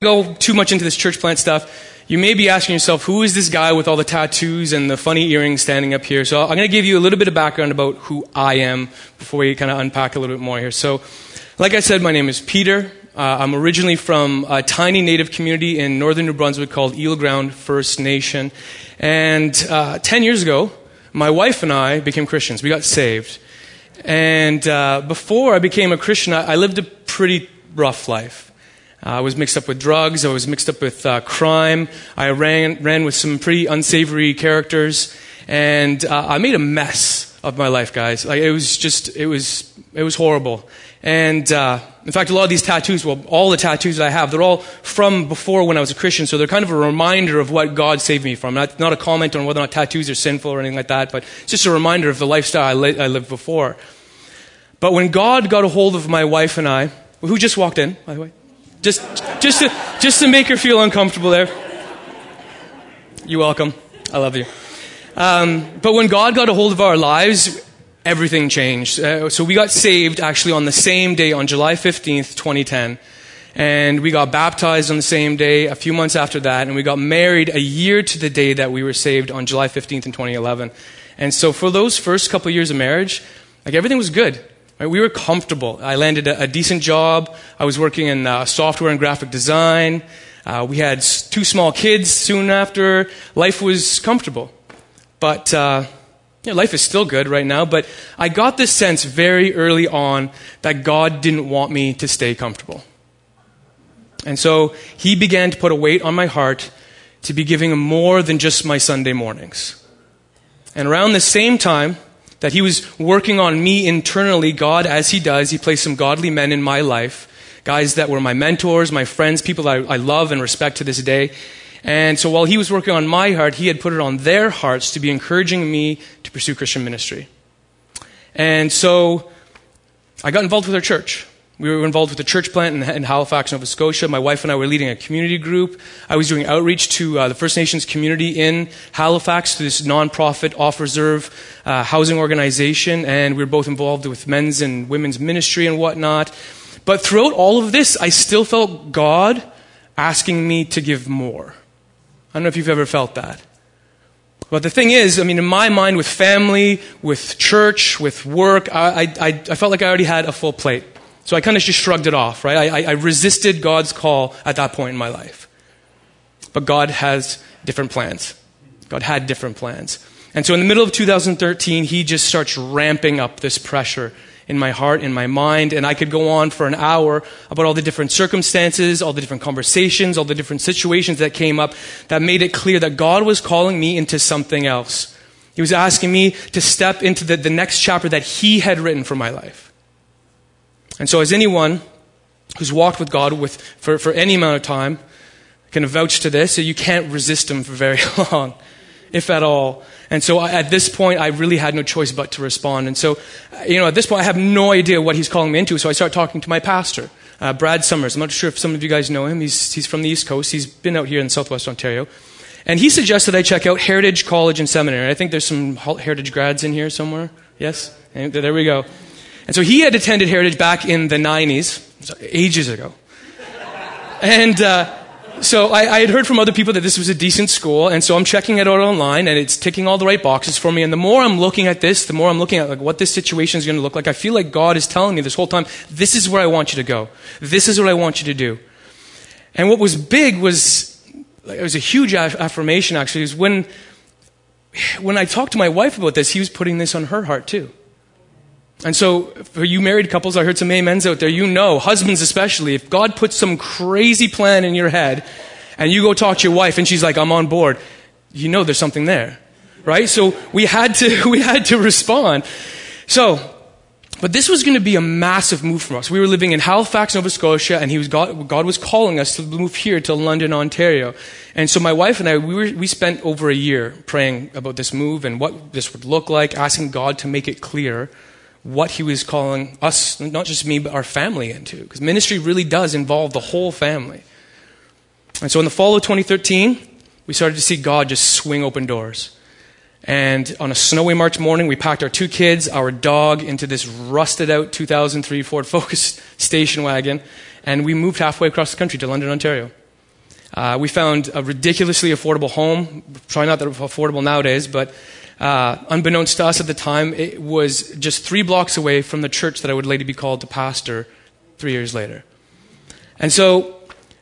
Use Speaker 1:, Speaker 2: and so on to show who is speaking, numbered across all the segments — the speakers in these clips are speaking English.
Speaker 1: go too much into this church plant stuff, you may be asking yourself, who is this guy with all the tattoos and the funny earrings standing up here? So I'm going to give you a little bit of background about who I am before we kind of unpack a little bit more here. So, like I said, my name is Peter. Uh, I'm originally from a tiny native community in northern New Brunswick called Eel Ground First Nation. And uh, 10 years ago, my wife and I became Christians. We got saved. And uh, before I became a Christian, I, I lived a pretty rough life. Uh, I was mixed up with drugs. I was mixed up with uh, crime. I ran, ran with some pretty unsavory characters. And uh, I made a mess of my life, guys. Like, it was just, it was, it was horrible. And uh, in fact, a lot of these tattoos, well, all the tattoos that I have, they're all from before when I was a Christian. So they're kind of a reminder of what God saved me from. Not, not a comment on whether or not tattoos are sinful or anything like that, but it's just a reminder of the lifestyle I, li- I lived before. But when God got a hold of my wife and I, who just walked in, by the way, just, just, to, just to make her feel uncomfortable there. You're welcome. I love you. Um, but when God got a hold of our lives, everything changed. Uh, so we got saved actually on the same day, on July 15th, 2010. And we got baptized on the same day a few months after that. And we got married a year to the day that we were saved on July 15th in 2011. And so for those first couple years of marriage, like everything was good. Right? We were comfortable. I landed a, a, decent job. I was working in uh, software and graphic design. Uh, we had two small kids soon after. Life was comfortable. But uh, life is still good right now. But I got this sense very early on that God didn't want me to stay comfortable. And so He began to put a weight on my heart to be giving Him more than just my Sunday mornings. And around the same time, that he was working on me internally, God, as he does, he placed some godly men in my life, guys that were my mentors, my friends, people that I, I love and respect to this day. And so while he was working on my heart, he had put it on their hearts to be encouraging me to pursue Christian ministry. And so I got involved with our church. We were involved with a church plant in, in, Halifax, Nova Scotia. My wife and I were leading a community group. I was doing outreach to uh, the First Nations community in Halifax through this nonprofit off reserve uh, housing organization, and we were both involved with men's and women's ministry and whatnot. But throughout all of this, I still felt God asking me to give more. I don't know if you've ever felt that. But the thing is, I mean, in my mind, with family, with church, with work, I, I, I felt like I already had a full plate. So I kind of just shrugged it off, right? I, I resisted God's call at that point in my life. But God has different plans. God had different plans. And so in the middle of 2013, He just starts ramping up this pressure in my heart, in my mind, and I could go on for an hour about all the different circumstances, all the different conversations, all the different situations that came up that made it clear that God was calling me into something else. He was asking me to step into the, the next chapter that He had written for my life. And so, as anyone who's walked with God with, for, for any amount of time can vouch to this, you can't resist Him for very long, if at all. And so, at this point, I really had no choice but to respond. And so, you know, at this point, I have no idea what He's calling me into. So, I start talking to my pastor, uh, Brad Summers. I'm not sure if some of you guys know him. He's, he's from the East Coast, he's been out here in Southwest Ontario. And he suggested I check out Heritage College and Seminary. I think there's some Heritage grads in here somewhere. Yes? And there we go. And so he had attended Heritage back in the 90s, ages ago. And uh, so I, I, had heard from other people that this was a decent school, and so I'm checking it out online, and it's ticking all the right boxes for me. And the more I'm looking at this, the more I'm looking at like what this situation is going to look like. I feel like God is telling me this whole time, this is where I want you to go. This is what I want you to do. And what was big was, like, it was a huge affirmation actually, is when, when I talked to my wife about this, he was putting this on her heart too. And so, for you married couples, I heard some amens out there. You know, husbands especially, if God puts some crazy plan in your head and you go talk to your wife and she's like, I'm on board, you know there's something there. Right? So we had to, we had to respond. So, but this was going to be a massive move for us. We were living in Halifax, Nova Scotia, and he was God, God was calling us to move here to London, Ontario. And so my wife and I, we, were, we spent over a year praying about this move and what this would look like, asking God to make it clear what he was calling us, not just me, but our family into. Because ministry really does involve the whole family. And so in the fall of 2013, we started to see God just swing open doors. And on a snowy March morning, we packed our two kids, our dog, into this rusted out 2003 Ford Focus station wagon, and we moved halfway across the country to London, Ontario. Uh, we found a ridiculously affordable home. Probably not that affordable nowadays, but uh, unbeknownst to us at the time, it was just three blocks away from the church that I would later be called to pastor three years later. And so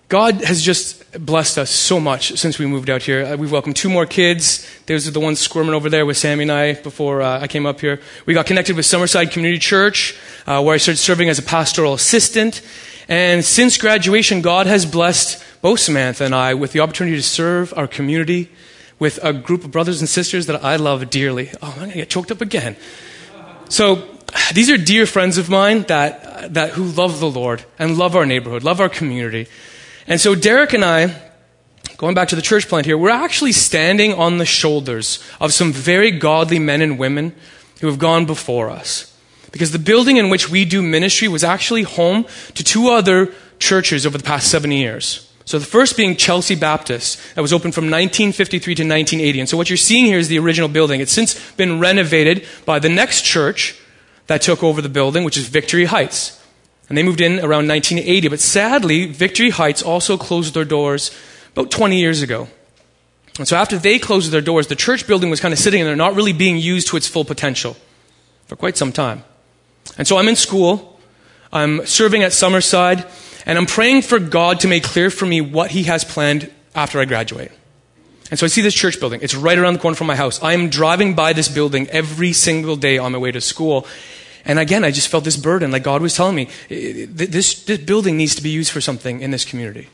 Speaker 1: God has just blessed us so much since we moved out here. Uh, we've welcomed two more kids. Those are the ones squirming over there with Sammy and I before uh, I came up here. We got connected with Summerside Community Church, uh, where I started serving as a pastoral assistant. And since graduation, God has blessed both Samantha and I with the opportunity to serve our community with a group of brothers and sisters that I love dearly. Oh, I'm going to get choked up again. So, these are dear friends of mine that, that who love the Lord and love our neighborhood, love our community. And so Derek and I, going back to the church plant here, we're actually standing on the shoulders of some very godly men and women who have gone before us. Because the building in which we do ministry was actually home to two other churches over the past seven years. So the first being Chelsea Baptist, that was opened from 1953 to 1980. And so what you're seeing here is the original building. It's since been renovated by the next church that took over the building, which is Victory Heights. And they moved in around 1980. But sadly, Victory Heights also closed their doors about 20 years ago. And so after they closed their doors, the church building was kind of sitting there, not really being used to its full potential for quite some time. And so I'm in school. I'm serving at Summerside. And I'm praying for God to make clear for me what He has planned after I graduate. And so I see this church building. It's right around the corner from my house. I am driving by this building every single day on my way to school. And again, I just felt this burden, like God was telling me, this, this building needs to be used for something in this community.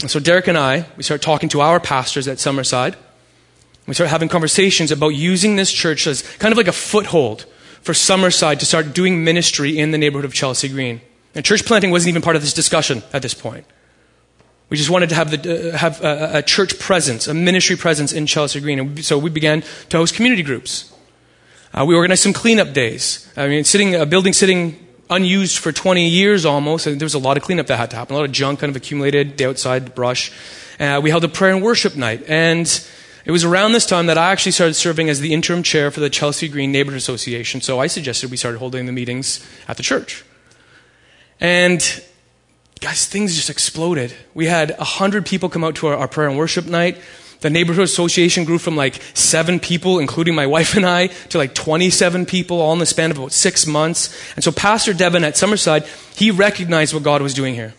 Speaker 1: And so Derek and I, we start talking to our pastors at Summerside. We start having conversations about using this church as kind of like a foothold for Summerside to start doing ministry in the neighborhood of Chelsea Green. And church planting wasn't even part of this discussion at this point. We just wanted to have, the, uh, have a, a, church presence, a ministry presence in Chelsea Green. And so we began to host community groups. Uh, we organized some cleanup days. I mean, sitting, a building sitting unused for 20 years almost, and there was a lot of cleanup that had to happen. A lot of junk kind of accumulated, the outside brush. Uh, we held a prayer and worship night. And it was around this time that I actually started serving as the interim chair for the Chelsea Green Neighborhood Association. So I suggested we started holding the meetings at the church. And guys, things just exploded. We had 100 people come out to our, our, prayer and worship night. The neighborhood association grew from like seven people, including my wife and I, to like 27 people, all in the span of about six months. And so Pastor Devin at Summerside, he recognized what God was doing here.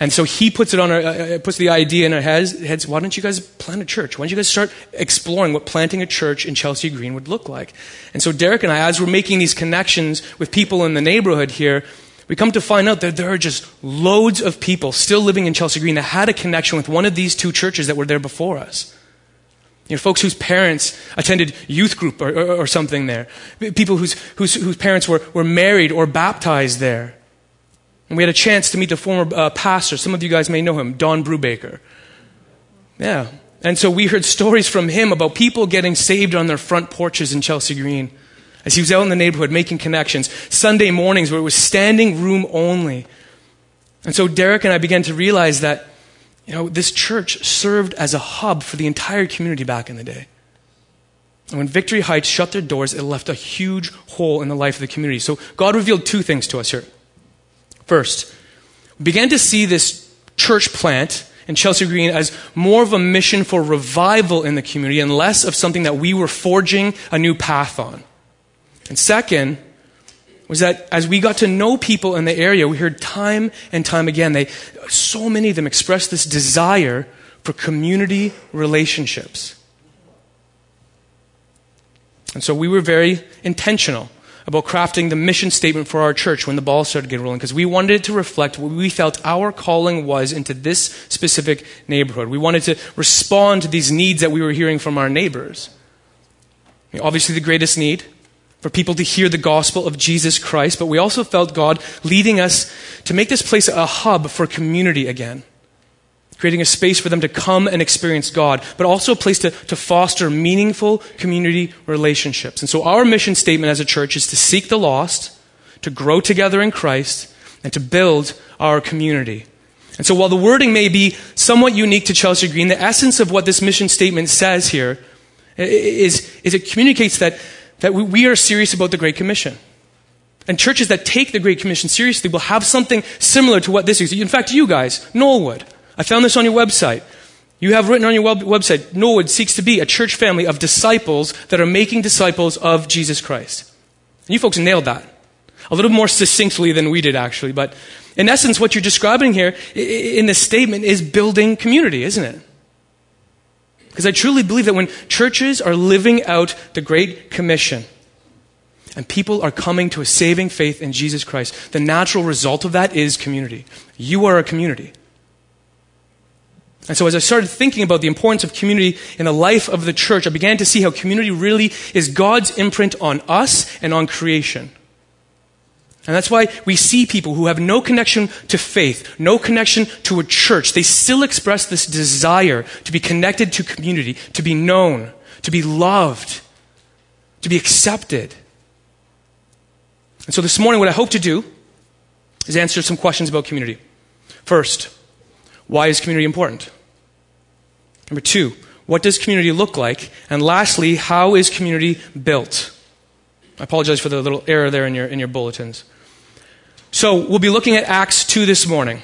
Speaker 1: And so he puts it on our, uh, uh puts the idea in our heads, heads, why don't you guys plant a church? Why don't you guys start exploring what planting a church in Chelsea Green would look like? And so Derek and I, as we're making these connections with people in the neighborhood here, we come to find out that there are just loads of people still living in Chelsea Green that had a connection with one of these two churches that were there before us. You know, folks whose parents attended youth group or, or, or something there. People whose, whose, whose parents were, were married or baptized there. And we had a chance to meet the former uh, pastor. Some of you guys may know him, Don Brubaker. Yeah. And so we heard stories from him about people getting saved on their front porches in Chelsea Green as he was out in the neighborhood making connections. Sunday mornings where it was standing room only. And so Derek and I began to realize that, you know, this church served as a hub for the entire community back in the day. And when Victory Heights shut their doors, it left a huge hole in the life of the community. So God revealed two things to us here. First, we began to see this church plant in Chelsea Green as more of a mission for revival in the community and less of something that we were forging a new path on. And second, was that as we got to know people in the area, we heard time and time again, they, so many of them expressed this desire for community relationships. And so we were very intentional about crafting the mission statement for our church when the ball started getting rolling because we wanted it to reflect what we felt our calling was into this specific neighborhood. We wanted to respond to these needs that we were hearing from our neighbors. Obviously, the greatest need for people to hear the gospel of Jesus Christ, but we also felt God leading us to make this place a hub for community again. Creating a space for them to come and experience God, but also a place to, to foster meaningful community relationships. And so our mission statement as a church is to seek the lost, to grow together in Christ, and to build our community. And so while the wording may be somewhat unique to Chelsea Green, the essence of what this mission statement says here is, is it communicates that that we are serious about the Great Commission. And churches that take the Great Commission seriously will have something similar to what this is. In fact, you guys, Knollwood. I found this on your website. You have written on your web- website, Norwood seeks to be a church family of disciples that are making disciples of Jesus Christ. And you folks nailed that. A little more succinctly than we did, actually. But in essence, what you're describing here in this statement is building community, isn't it? Because I truly believe that when churches are living out the Great Commission and people are coming to a saving faith in Jesus Christ, the natural result of that is community. You are a community. And so, as I started thinking about the importance of community in the life of the church, I began to see how community really is God's imprint on us and on creation. And that's why we see people who have no connection to faith, no connection to a church. They still express this desire to be connected to community, to be known, to be loved, to be accepted. And so this morning, what I hope to do is answer some questions about community. First, why is community important? Number two, what does community look like? And lastly, how is community built? I apologize for the little error there in your, in your bulletins. So we'll be looking at Acts 2 this morning.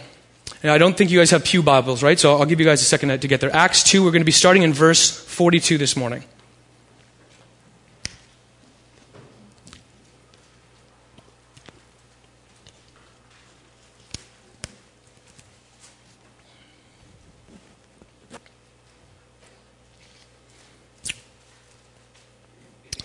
Speaker 1: And I don't think you guys have Pew Bibles, right? So I'll give you guys a second to get there. Acts 2, we're going to be starting in verse 42 this morning.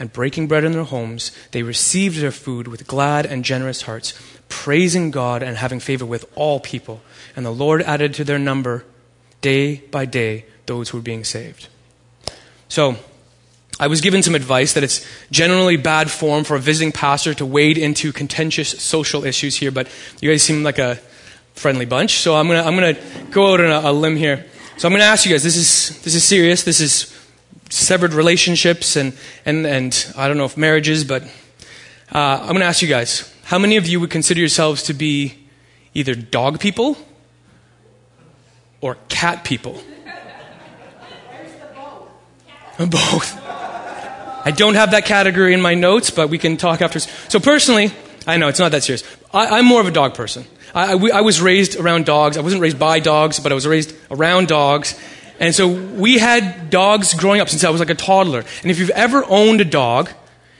Speaker 1: and breaking bread in their homes, they received their food with glad and generous hearts praising God and having favor with all people. And the Lord added to their number day by day those who were being saved. So, I was given some advice that it's generally bad form for a visiting pastor to wade into contentious social issues here, but you guys seem like a friendly bunch, so I'm going to I'm gonna go out on a, a limb here. So I'm going to ask you guys this is, this is serious, this is severed relationships and, and, and I don't know if marriages, but uh, I'm going to ask you guys how many of you would consider yourselves to be either dog people or cat people? Both. I don't have that category in my notes, but we can talk after. So, personally, I know it's not that serious. I, am more of a dog person. I, I, I, was raised around dogs. I wasn't raised by dogs, but I was raised around dogs. And so we had dogs growing up since I was like a toddler. And if you've ever owned a dog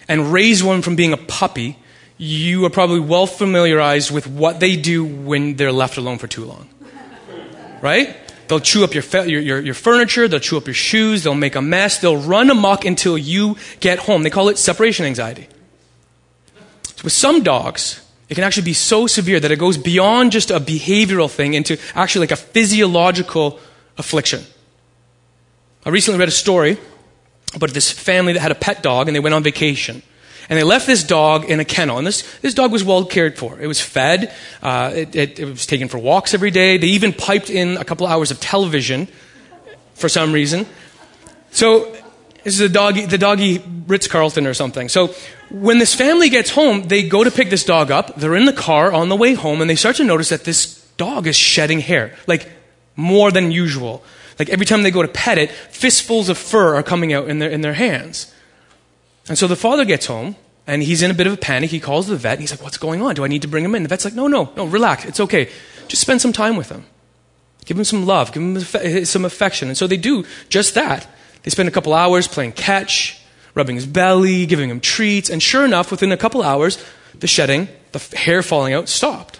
Speaker 1: and raised one from being a puppy, you are probably well familiarized with what they do when they're left alone for too long. Right? They'll chew up your, your, your, your, furniture, they'll chew up your shoes, they'll make a mess, they'll run amok until you get home. They call it separation anxiety. So with some dogs, it can actually be so severe that it goes beyond just a behavioral thing into actually like a physiological affliction. I recently read a story about this family that had a pet dog and they went on vacation. And they left this dog in a kennel. And this, this dog was well cared for. It was fed, uh, it, it, it was taken for walks every day. They even piped in a couple hours of television for some reason. So this is a doggy, the doggy Ritz Carlton or something. So when this family gets home, they go to pick this dog up. They're in the car on the way home, and they start to notice that this dog is shedding hair, like more than usual. Like every time they go to pet it, fistfuls of fur are coming out in their, in their hands. And so the father gets home and he's in a bit of a panic. He calls the vet and he's like, What's going on? Do I need to bring him in? The vet's like, No, no, no, relax. It's okay. Just spend some time with him. Give him some love. Give him some affection. And so they do just that. They spend a couple hours playing catch, rubbing his belly, giving him treats. And sure enough, within a couple hours, the shedding, the hair falling out, stopped.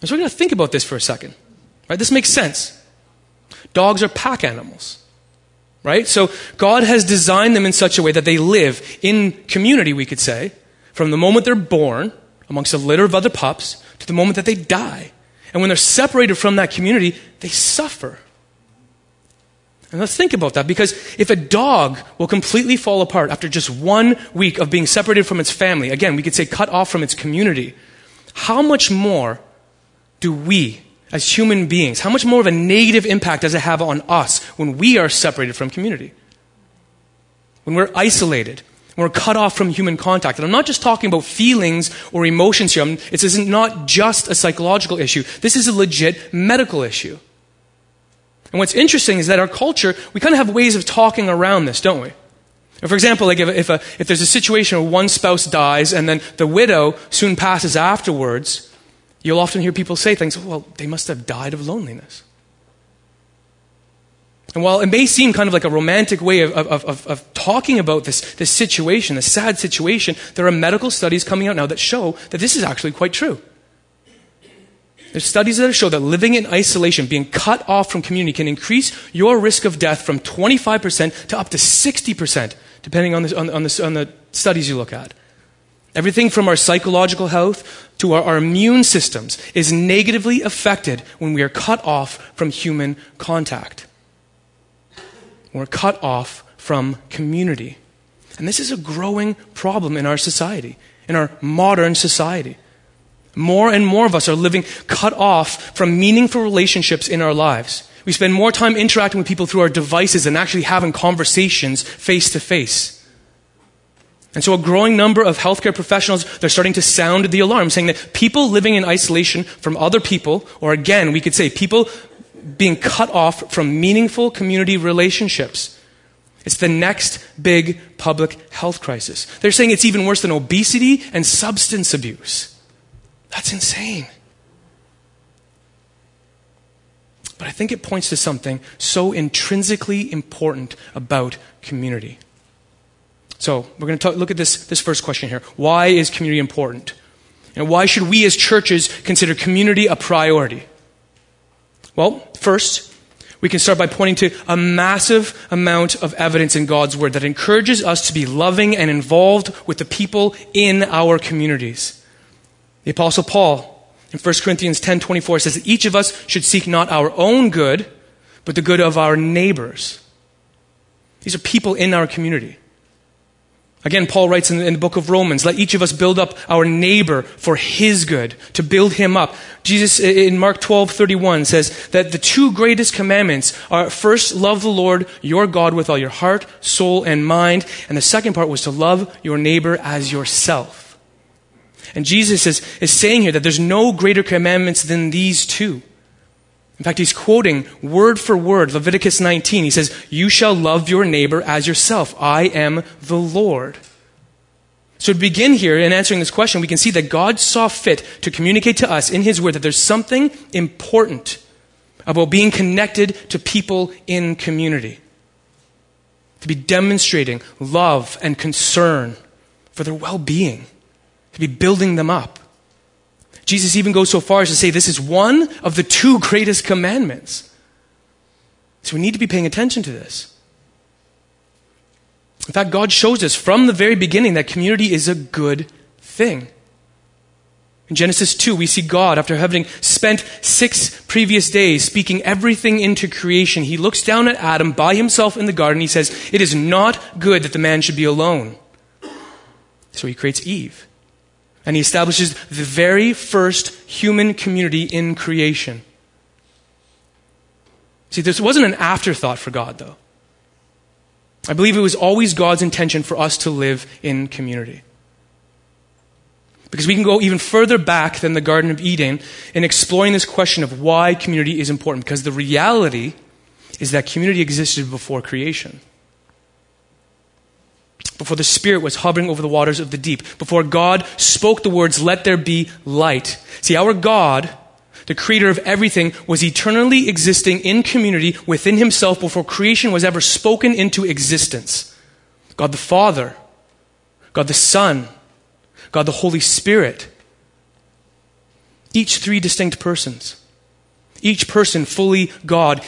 Speaker 1: And so we're going to think about this for a second. Right? This makes sense. Dogs are pack animals right? So God has designed them in such a way that they live in community, we could say, from the moment they're born amongst a litter of other pups to the moment that they die. And when they're separated from that community, they suffer. And let's think about that because if a dog will completely fall apart after just one week of being separated from its family, again, we could say cut off from its community, how much more do we as human beings? How much more of a negative impact does it have on us when we are separated from community? when we're isolated, when we're cut off from human contact. And I'm not just talking about feelings or emotions here. I'm, this isn't just a psychological issue. This is a legit medical issue. And what's interesting is that our culture, we kind of have ways of talking around this, don't we? For example, like if, if, a, if there's a situation where one spouse dies and then the widow soon passes afterwards, you'll often hear people say things, well, they must have died of loneliness. And while it may seem kind of like a romantic way of, of, of, of, talking about this, this situation, this sad situation, there are medical studies coming out now that show that this is actually quite true. There's studies that show that living in isolation, being cut off from community, can increase your risk of death from 25% to up to 60%, depending on the, on, on, the, on the studies you look at. Everything from our psychological health to our, our immune systems is negatively affected when we are cut off from human contact. We're cut off from community. And this is a growing problem in our society, in our modern society. More and more of us are living cut off from meaningful relationships in our lives. We spend more time interacting with people through our devices than actually having conversations face to face. And so a growing number of healthcare professionals, they're starting to sound the alarm, saying that people living in isolation from other people, or again, we could say people being cut off from meaningful community relationships. It's the next big public health crisis. They're saying it's even worse than obesity and substance abuse. That's insane. But I think it points to something so intrinsically important about community. So, we're going to talk, look at this, this first question here. Why is community important? And why should we as churches consider community a priority? Well, first, we can start by pointing to a massive amount of evidence in God's Word that encourages us to be loving and involved with the people in our communities. The apostle Paul in 1 Corinthians 10:24 says that each of us should seek not our own good, but the good of our neighbors. These are people in our community. Again, Paul writes in the, in the, book of Romans, let each of us build up our neighbor for his good, to build him up. Jesus in Mark 12, 31 says that the two greatest commandments are first, love the Lord your God with all your heart, soul, and mind. And the second part was to love your neighbor as yourself. And Jesus is, is saying here that there's no greater commandments than these two. In fact, he's quoting word for word Leviticus 19. He says, You shall love your neighbor as yourself. I am the Lord. So to begin here in answering this question, we can see that God saw fit to communicate to us in his word that there's something important about being connected to people in community. To be demonstrating love and concern for their well being to be building them up. Jesus even goes so far as to say this is one of the two greatest commandments. So we need to be paying attention to this. In fact, God shows us from the very beginning that community is a good thing. In Genesis 2, we see God, after having spent six previous days speaking everything into creation, he looks down at Adam by himself in the garden. He says, It is not good that the man should be alone. So he creates Eve and he establishes the very first human community in creation. See, this wasn't an afterthought for God, though. I believe it was always God's intention for us to live in community. Because we can go even further back than the Garden of Eden in exploring this question of why community is important. Because the reality is that community existed before creation before the Spirit was hovering over the waters of the deep, before God spoke the words, Let there be light. See, our God, the creator of everything, was eternally existing in community within himself before creation was ever spoken into existence. God the Father, God the Son, God the Holy Spirit. Each three distinct persons. Each person fully God,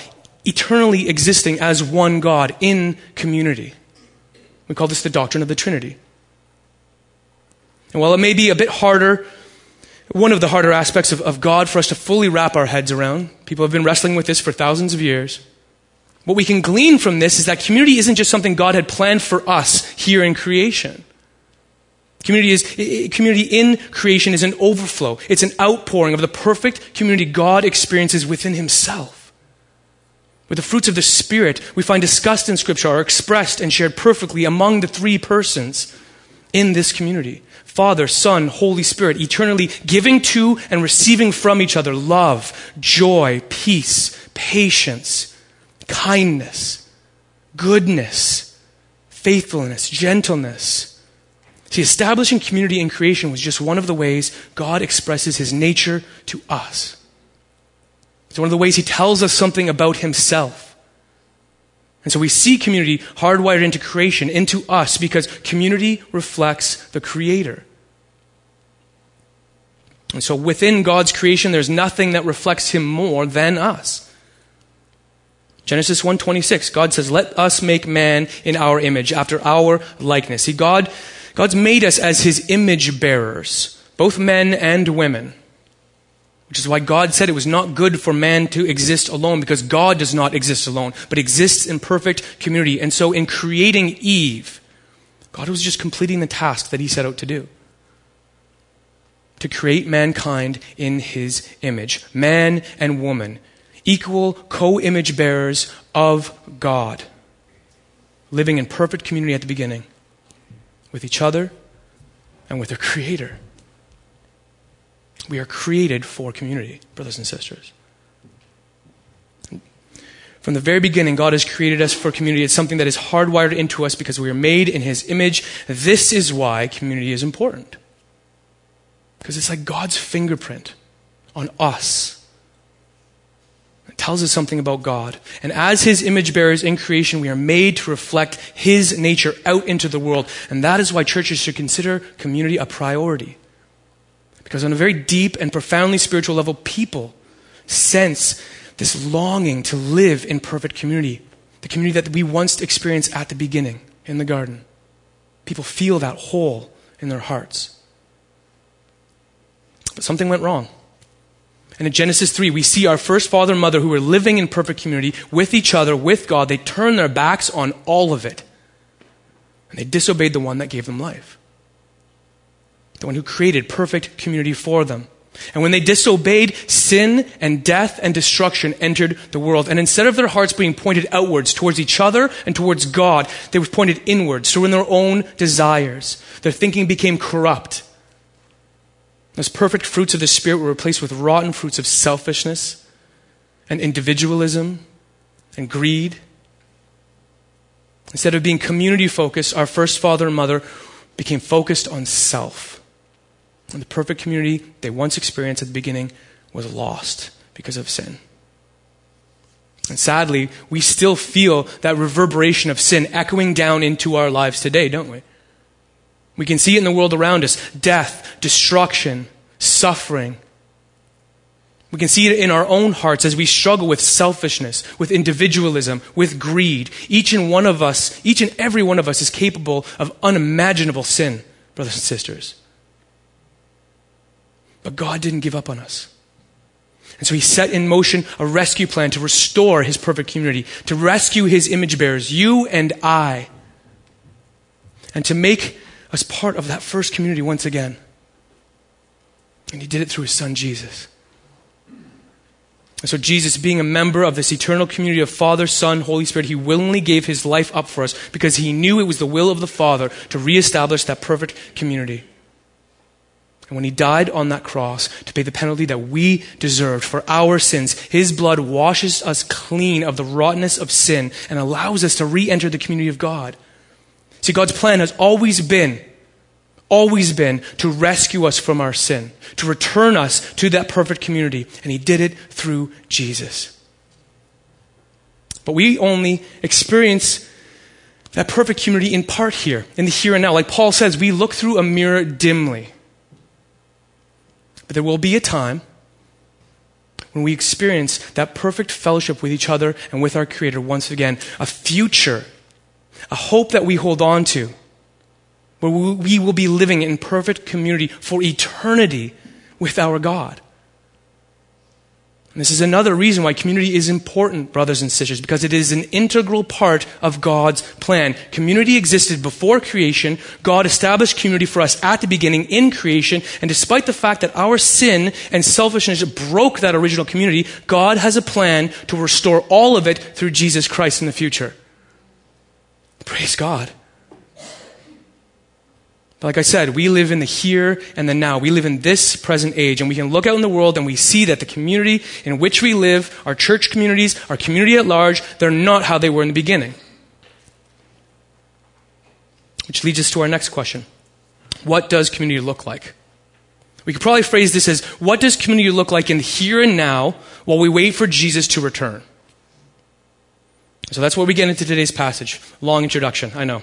Speaker 1: eternally existing as one God in community. We call this the doctrine of the Trinity. And while it may be a bit harder, one of the harder aspects of, of God for us to fully wrap our heads around, people have been wrestling with this for thousands of years. What we can glean from this is that community isn't just something God had planned for us here in creation. Community, is, community in creation is an overflow. It's an outpouring of the perfect community God experiences within himself. With the fruits of the Spirit we find discussed in Scripture are expressed and shared perfectly among the three persons in this community Father, Son, Holy Spirit, eternally giving to and receiving from each other love, joy, peace, patience, kindness, goodness, faithfulness, gentleness. See, establishing community in creation was just one of the ways God expresses his nature to us. It's one of the ways he tells us something about himself. And so we see community hardwired into creation, into us, because community reflects the Creator. And so within God's creation, there's nothing that reflects Him more than us. Genesis 1:26 God says let us make man in our image after our likeness. See God God's made us as his image bearers, both men and women. Which is why God said it was not good for man to exist alone because God does not exist alone, but exists in perfect community. And so in creating Eve, God was just completing the task that he set out to do. To create mankind in his image. Man and woman. Equal co-image bearers of God. Living in perfect community at the beginning. With each other and with their creator. We are created for community, brothers and sisters. From the very beginning, God has created us for community. It's something that is hardwired into us because we are made in His image. This is why community is important. Because it's like God's fingerprint on us. It tells us something about God. And as His image bearers in creation, we are made to reflect His nature out into the world. And that is why churches should consider community a priority. Because on a very deep and profoundly spiritual level, people sense this longing to live in perfect community. The community that we once experienced at the beginning in the garden. People feel that hole in their hearts. But something went wrong. And in Genesis 3, we see our first father and mother who were living in perfect community with each other, with God. They turned their backs on all of it. And they disobeyed the one that gave them life the one who created perfect community for them. And when they disobeyed, sin and death and destruction entered the world. And instead of their hearts being pointed outwards towards each other and towards God, they were pointed inwards, so in their own desires. Their thinking became corrupt. Those perfect fruits of the Spirit were replaced with rotten fruits of selfishness and individualism and greed. Instead of being community focused, our first father and mother became focused on self. And the perfect community they once experienced at the beginning was lost because of sin. And sadly, we still feel that reverberation of sin echoing down into our lives today, don't we? We can see it in the world around us death, destruction, suffering. We can see it in our own hearts as we struggle with selfishness, with individualism, with greed. Each and one of us, each and every one of us is capable of unimaginable sin, brothers and sisters. But God didn't give up on us. And so he set in motion a rescue plan to restore his perfect community, to rescue his image bearers, you and I, and to make us part of that first community once again. And he did it through his son Jesus. And so, Jesus, being a member of this eternal community of Father, Son, Holy Spirit, he willingly gave his life up for us because he knew it was the will of the Father to reestablish that perfect community. And when he died on that cross to pay the penalty that we deserved for our sins, his blood washes us clean of the rottenness of sin and allows us to re enter the community of God. See, God's plan has always been, always been to rescue us from our sin, to return us to that perfect community. And he did it through Jesus. But we only experience that perfect community in part here, in the here and now. Like Paul says, we look through a mirror dimly. But there will be a time when we experience that perfect fellowship with each other and with our Creator once again, a future, a hope that we hold on to, where we will be living in perfect community for eternity with our God. This is another reason why community is important, brothers and sisters, because it is an integral part of God's plan. Community existed before creation. God established community for us at the beginning in creation. And despite the fact that our sin and selfishness broke that original community, God has a plan to restore all of it through Jesus Christ in the future. Praise God. But like I said, we live in the here and the now. We live in this present age, and we can look out in the world and we see that the community in which we live, our church communities, our community at large, they're not how they were in the beginning. Which leads us to our next question What does community look like? We could probably phrase this as What does community look like in the here and now while we wait for Jesus to return? So that's where we get into today's passage. Long introduction, I know.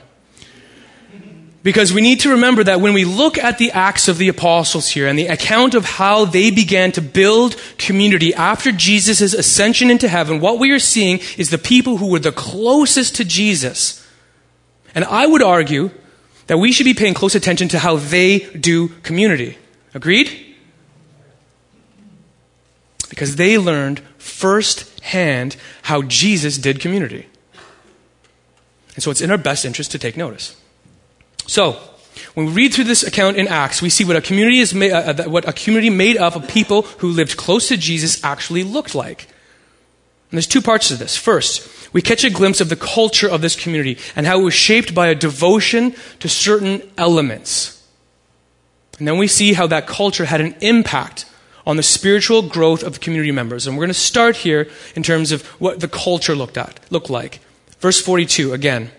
Speaker 1: Because we need to remember that when we look at the Acts of the Apostles here and the account of how they began to build community after Jesus' ascension into heaven, what we are seeing is the people who were the closest to Jesus. And I would argue that we should be paying close attention to how they do community. Agreed? Because they learned firsthand how Jesus did community. And so it's in our best interest to take notice. So, when we read through this account in Acts, we see what a community is made, uh, uh what a community made up of people who lived close to Jesus actually looked like. And there's two parts to this. First, we catch a glimpse of the culture of this community and how it was shaped by a devotion to certain elements. And then we see how that culture had an impact on the spiritual growth of the community members. And we're going to start here in terms of what the culture looked at, looked like. Verse 42 again.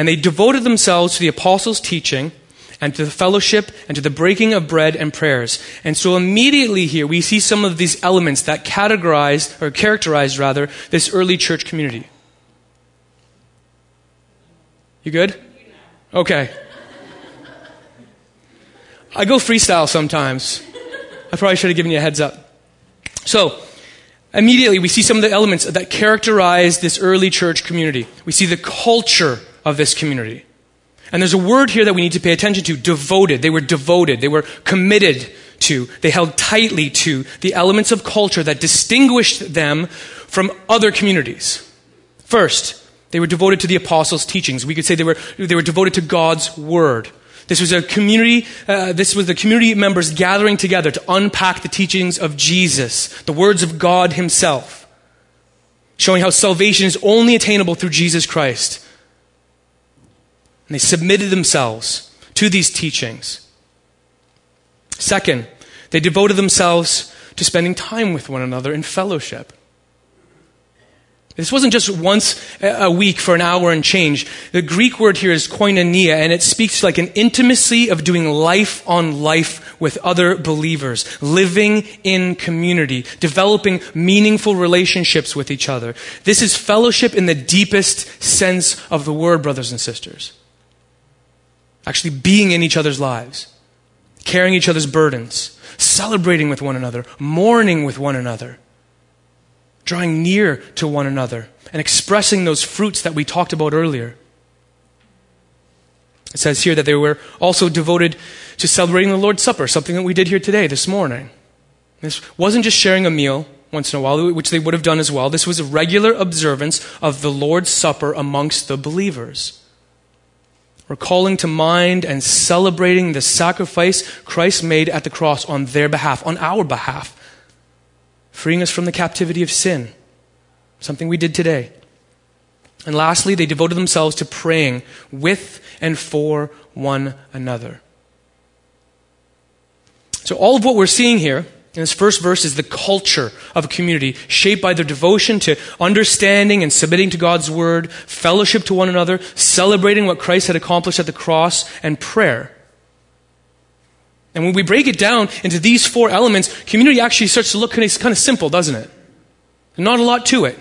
Speaker 1: And they devoted themselves to the apostles' teaching and to the fellowship and to the breaking of bread and prayers. And so immediately here we see some of these elements that categorized or characterized rather this early church community. You good? Okay. I go freestyle sometimes. I probably should have given you a heads up. So, immediately we see some of the elements that characterize this early church community. We see the culture of this community. And there's a word here that we need to pay attention to devoted. They were devoted. They were committed to. They held tightly to the elements of culture that distinguished them from other communities. First, they were devoted to the apostles' teachings. We could say they were, they were devoted to God's word. This was a community, uh, this was the community members gathering together to unpack the teachings of Jesus, the words of God Himself, showing how salvation is only attainable through Jesus Christ. And they submitted themselves to these teachings. Second, they devoted themselves to spending time with one another in fellowship. This wasn't just once a week for an hour and change. The Greek word here is koinonia, and it speaks like an intimacy of doing life on life with other believers, living in community, developing meaningful relationships with each other. This is fellowship in the deepest sense of the word, brothers and sisters. Actually being in each other's lives, carrying each other's burdens, celebrating with one another, mourning with one another drawing near to one another and expressing those fruits that we talked about earlier. It says here that they were also devoted to celebrating the Lord's Supper, something that we did here today, this morning. This wasn't just sharing a meal once in a while, which they would have done as well. This was a regular observance of the Lord's Supper amongst the believers. Recalling to mind and celebrating the sacrifice Christ made at the cross on their behalf, on our behalf freeing us from the captivity of sin, something we did today. And lastly, they devoted themselves to praying with and for one another. So, all of what we're seeing here in this first verse is the culture of a community shaped by their devotion to understanding and submitting to God's word, fellowship to one another, celebrating what Christ had accomplished at the cross, and prayer. And when we break it down into these four elements, community actually starts to look kind of, kind of simple, doesn't it? Not a lot to it.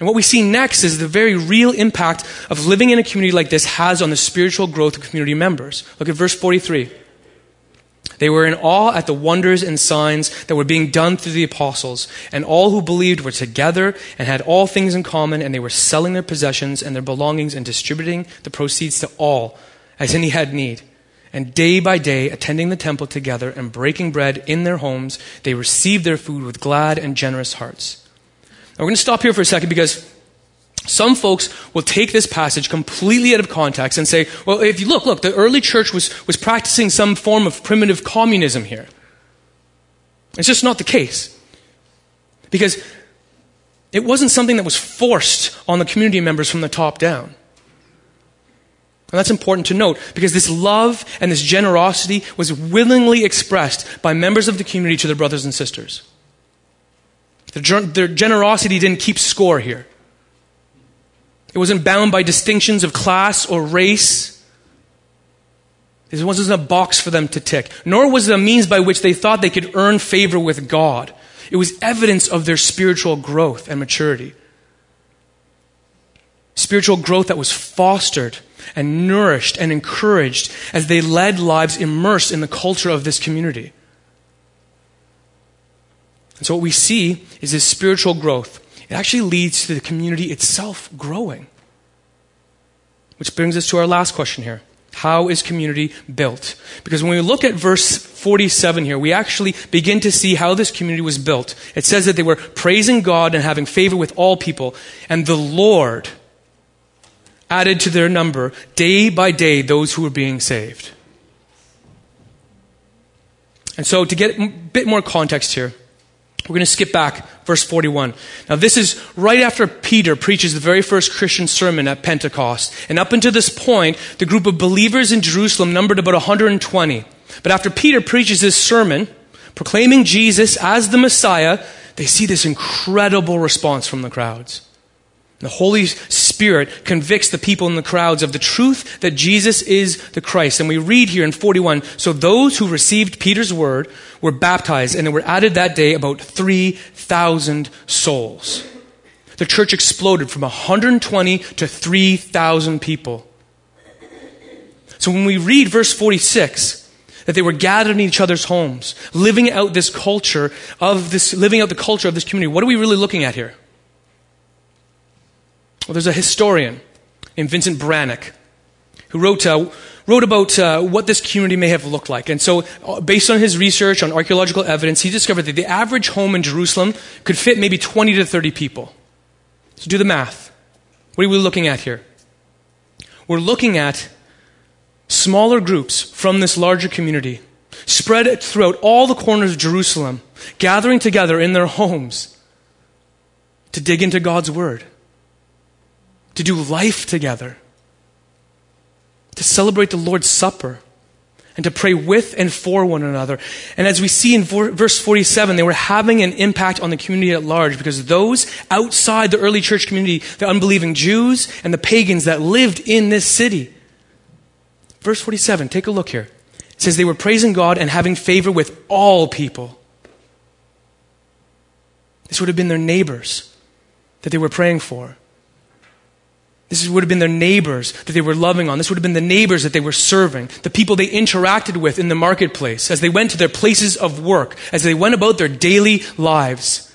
Speaker 1: And what we see next is the very real impact of living in a community like this has on the spiritual growth of community members. Look at verse 43. They were in awe at the wonders and signs that were being done through the apostles, and all who believed were together and had all things in common, and they were selling their possessions and their belongings and distributing the proceeds to all as any had need. and day by day, attending the temple together and breaking bread in their homes, they received their food with glad and generous hearts. Now, we're going to stop here for a second because some folks will take this passage completely out of context and say, well, if you look, look, the early church was, was practicing some form of primitive communism here. It's just not the case. Because it wasn't something that was forced on the community members from the top down. And that's important to note because this love and this generosity was willingly expressed by members of the community to their brothers and sisters. Their, their generosity didn't keep score here. It wasn't bound by distinctions of class or race. It wasn't a box for them to tick, nor was it a means by which they thought they could earn favor with God. It was evidence of their spiritual growth and maturity. Spiritual growth that was fostered and nourished and encouraged as they led lives immersed in the culture of this community. And so, what we see is this spiritual growth. It actually leads to the community itself growing. Which brings us to our last question here. How is community built? Because when we look at verse 47 here, we actually begin to see how this community was built. It says that they were praising God and having favor with all people, and the Lord added to their number day by day those who were being saved. And so, to get a bit more context here, we're going to skip back, verse 41. Now, this is right after Peter preaches the very first Christian sermon at Pentecost. And up until this point, the group of believers in Jerusalem numbered about 120. But after Peter preaches this sermon, proclaiming Jesus as the Messiah, they see this incredible response from the crowds. The Holy Spirit convicts the people in the crowds of the truth that Jesus is the Christ. And we read here in 41 So those who received Peter's word were baptized, and there were added that day about 3,000 souls. The church exploded from 120 to 3,000 people. So when we read verse 46, that they were gathered in each other's homes, living out this culture of this, living out the culture of this community, what are we really looking at here? Well, there's a historian named Vincent Branick who wrote, uh, wrote about uh, what this community may have looked like. And so, uh, based on his research on archaeological evidence, he discovered that the average home in Jerusalem could fit maybe 20 to 30 people. So, do the math. What are we looking at here? We're looking at smaller groups from this larger community spread throughout all the corners of Jerusalem, gathering together in their homes to dig into God's Word to do life together, to celebrate the Lord's Supper, and to pray with and for one another. And as we see in verse 47, they were having an impact on the community at large because those outside the early church community, the unbelieving Jews and the pagans that lived in this city. Verse 47, take a look here. It says they were praising God and having favor with all people. This would have been their neighbors that they were praying for. This would have been their neighbors that they were loving on. This would have been the neighbors that they were serving, the people they interacted with in the marketplace, as they went to their places of work, as they went about their daily lives.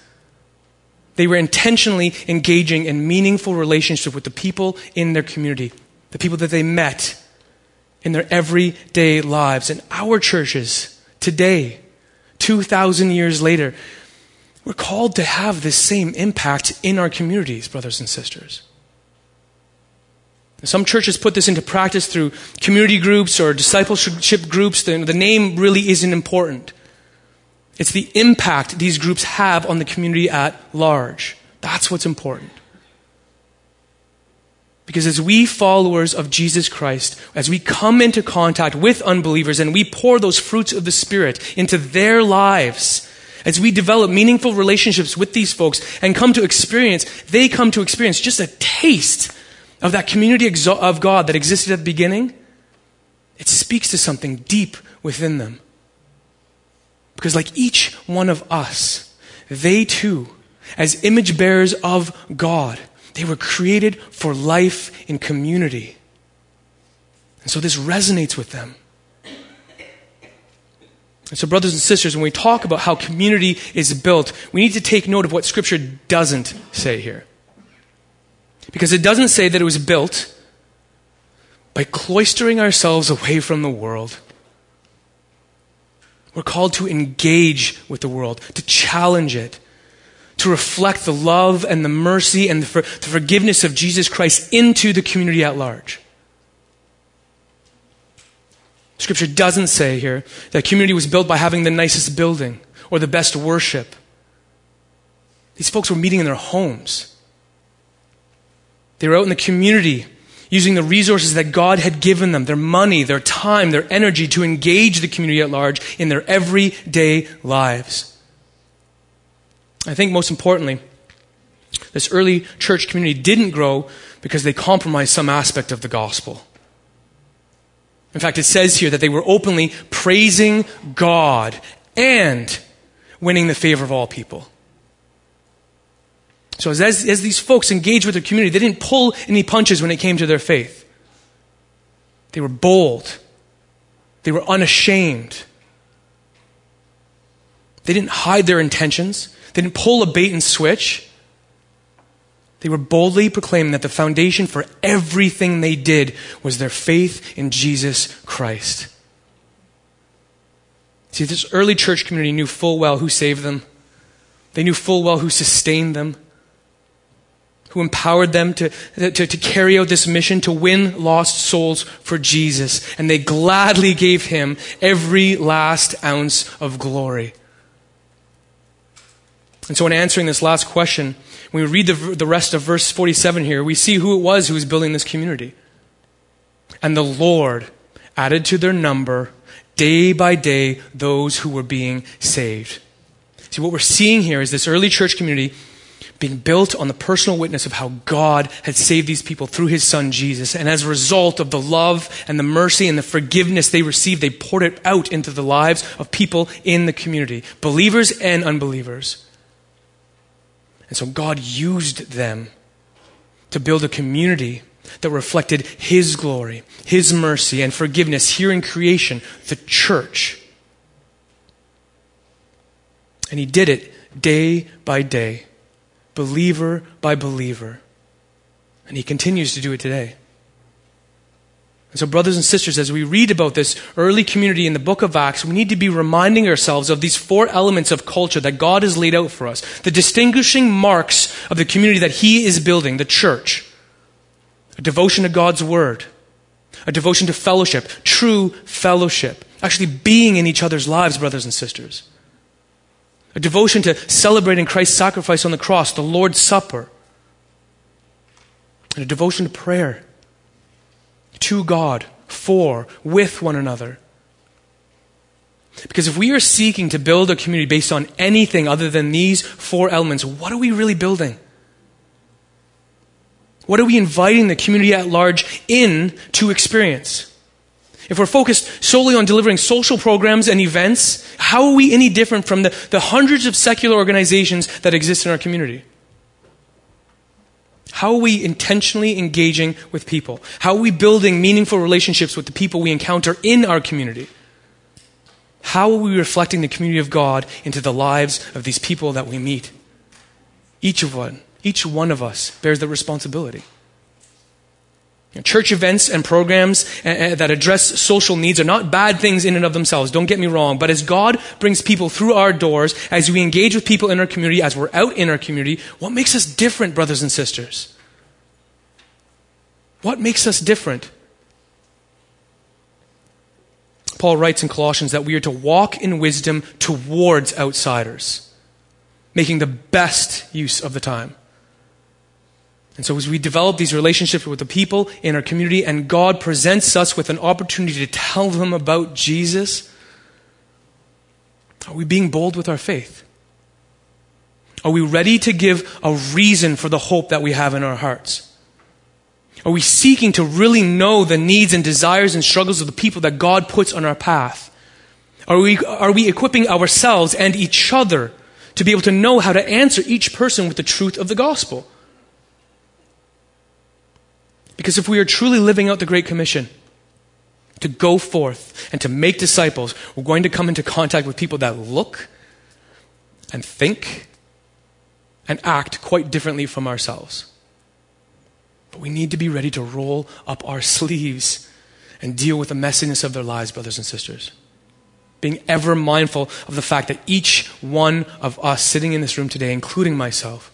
Speaker 1: They were intentionally engaging in meaningful relationship with the people in their community, the people that they met in their everyday lives. And our churches today, 2,000 years later, we're called to have this same impact in our communities, brothers and sisters. Some churches put this into practice through community groups or discipleship groups. The, the, name really isn't important. It's the impact these groups have on the community at large. That's what's important. Because as we followers of Jesus Christ, as we come into contact with unbelievers and we pour those fruits of the Spirit into their lives, as we develop meaningful relationships with these folks and come to experience, they come to experience just a taste of that community of God that existed at the beginning, it speaks to something deep within them. Because, like each one of us, they too, as image bearers of God, they were created for life in community. And so this resonates with them. And so, brothers and sisters, when we talk about how community is built, we need to take note of what Scripture doesn't say here. Because it doesn't say that it was built by cloistering ourselves away from the world, We're called to engage with the world, to challenge it, to reflect the love and the mercy and the, for, the forgiveness of Jesus Christ into the community at large. Scripture doesn't say here that community was built by having the nicest building or the best worship. These folks were meeting in their homes. They were out in the community using the resources that God had given them their money, their time, their energy to engage the community at large in their everyday lives. I think most importantly, this early church community didn't grow because they compromised some aspect of the gospel. In fact, it says here that they were openly praising God and winning the favor of all people. So as, as these folks engaged with their community, they didn't pull any punches when it came to their faith. They were bold. They were unashamed. They didn't hide their intentions. They didn't pull a bait and switch. They were boldly proclaiming that the foundation for everything they did was their faith in Jesus Christ. See, this early church community knew full well who saved them. They knew full well who sustained them who empowered them to, to, to, carry out this mission to win lost souls for Jesus. And they gladly gave him every last ounce of glory. And so, in answering this last question, when we read the, the rest of verse 47 here, we see who it was who was building this community. And the Lord added to their number day by day those who were being saved. See, what we're seeing here is this early church community being built on the personal witness of how God had saved these people through his son Jesus. And as a result of the love and the mercy and the forgiveness they received, they poured it out into the lives of people in the community, believers and unbelievers. And so God used them to build a community that reflected his glory, his mercy, and forgiveness here in creation, the church. And he did it day by day believer by believer. And he continues to do it today. And so, brothers and sisters, as we read about this early community in the book of Acts, we need to be reminding ourselves of these four elements of culture that God has laid out for us. The distinguishing marks of the community that He is building, the church. A devotion to God's Word. A devotion to fellowship, true fellowship. Actually being in each other's lives, brothers and sisters a devotion to celebrating Christ's sacrifice on the cross, the Lord's Supper, and a devotion to prayer, to God, for, with one another. Because if we are seeking to build a community based on anything other than these four elements, what are we really building? What are we inviting the community at large in to experience? If we're focused solely on delivering social programs and events, how are we any different from the, the hundreds of secular organizations that exist in our community? How are we intentionally engaging with people? How are we building meaningful relationships with the people we encounter in our community? How are we reflecting the community of God into the lives of these people that we meet? Each of one, each one of us bears the responsibility. Church events and programs uh, uh, that address social needs are not bad things in and of themselves, don't get me wrong. But as God brings people through our doors, as we engage with people in our community, as we're out in our community, what makes us different, brothers and sisters? What makes us different? Paul writes in Colossians that we are to walk in wisdom towards outsiders, making the best use of the time. And so, as we develop these relationships with the people in our community, and God presents us with an opportunity to tell them about Jesus, are we being bold with our faith? Are we ready to give a reason for the hope that we have in our hearts? Are we seeking to really know the needs and desires and struggles of the people that God puts on our path? Are we, are we equipping ourselves and each other to be able to know how to answer each person with the truth of the gospel? Because if we are truly living out the Great Commission, to go forth and to make disciples, we're going to come into contact with people that look and think and act quite differently from ourselves. But we need to be ready to roll up our sleeves and deal with the messiness of their lives, brothers and sisters. being ever mindful of the fact that each one of us sitting in this room today, including myself,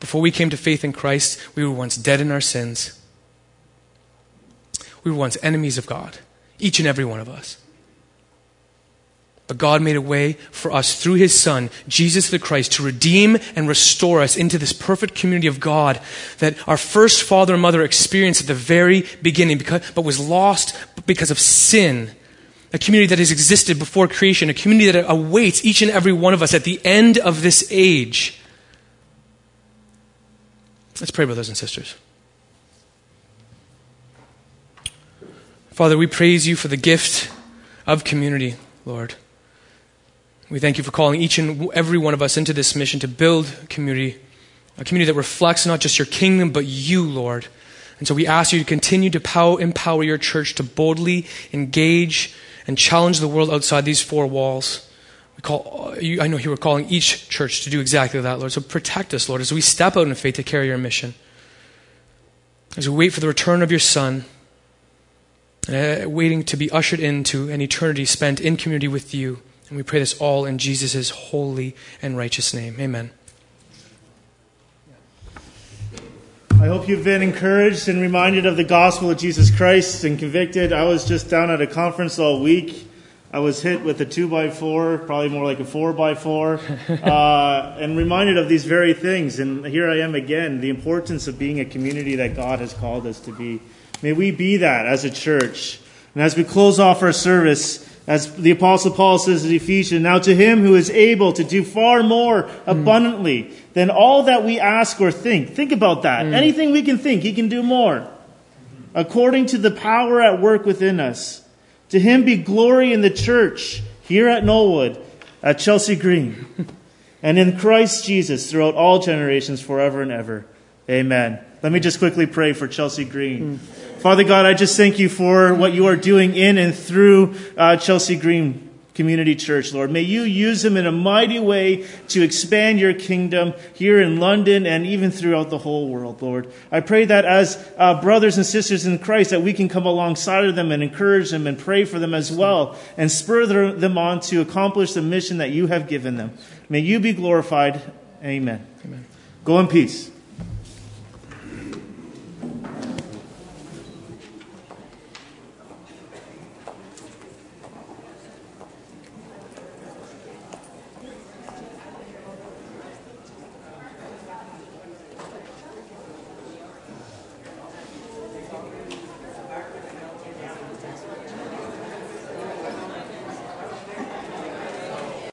Speaker 1: before we came to faith in Christ, we were once dead in our sins. We were once enemies of God, each and every one of us. But God made a way for us through His Son, Jesus the Christ, to redeem and restore us into this perfect community of God that our first father and mother experienced at the very beginning, because, but was lost because of sin. A community that has existed before creation, a community that awaits each and every one of us at the end of this age. Let's pray, brothers and sisters. Father, we praise you for the gift of community, Lord. We thank you for calling each and every one of us into this mission to build community, a community that reflects not just your kingdom, but you, Lord. And so we ask you to continue to pow- empower your church to boldly engage and challenge the world outside these four walls. Call, you, I know you were calling each church to do exactly that, Lord. So protect us, Lord, as we step out in faith to carry your mission. As we wait for the return of your Son, uh, waiting to be ushered into an eternity spent in community with you. And we pray this all in Jesus' holy and righteous name. Amen.
Speaker 2: I hope you've been encouraged and reminded of the gospel of Jesus Christ and convicted. I was just down at a conference all week. I was hit with a two by four, probably more like a four by four, uh, and reminded of these very things. And here I am again the importance of being a community that God has called us to be. May we be that as a church. And as we close off our service, as the apostle Paul says in Ephesians, now to him who is able to do far more abundantly than all that we ask or think. Think about that. Mm. Anything we can think, he can do more. According to the power at work within us. To him be glory in the church, here at Knollwood, at Chelsea Green, and in Christ Jesus throughout all generations, forever and ever. Amen. Let me just quickly pray for Chelsea Green. Mm. Father God, I just thank you for what you are doing in and through uh, Chelsea Green Community Church, Lord. May you use them in a mighty way to expand your kingdom here in London and even throughout the whole world, Lord. I pray that as uh, brothers and sisters in Christ, that we can come alongside of them and encourage them and pray for them as well and spur them on to accomplish the mission that you have given them. May you be glorified. Amen. Amen. Go in peace.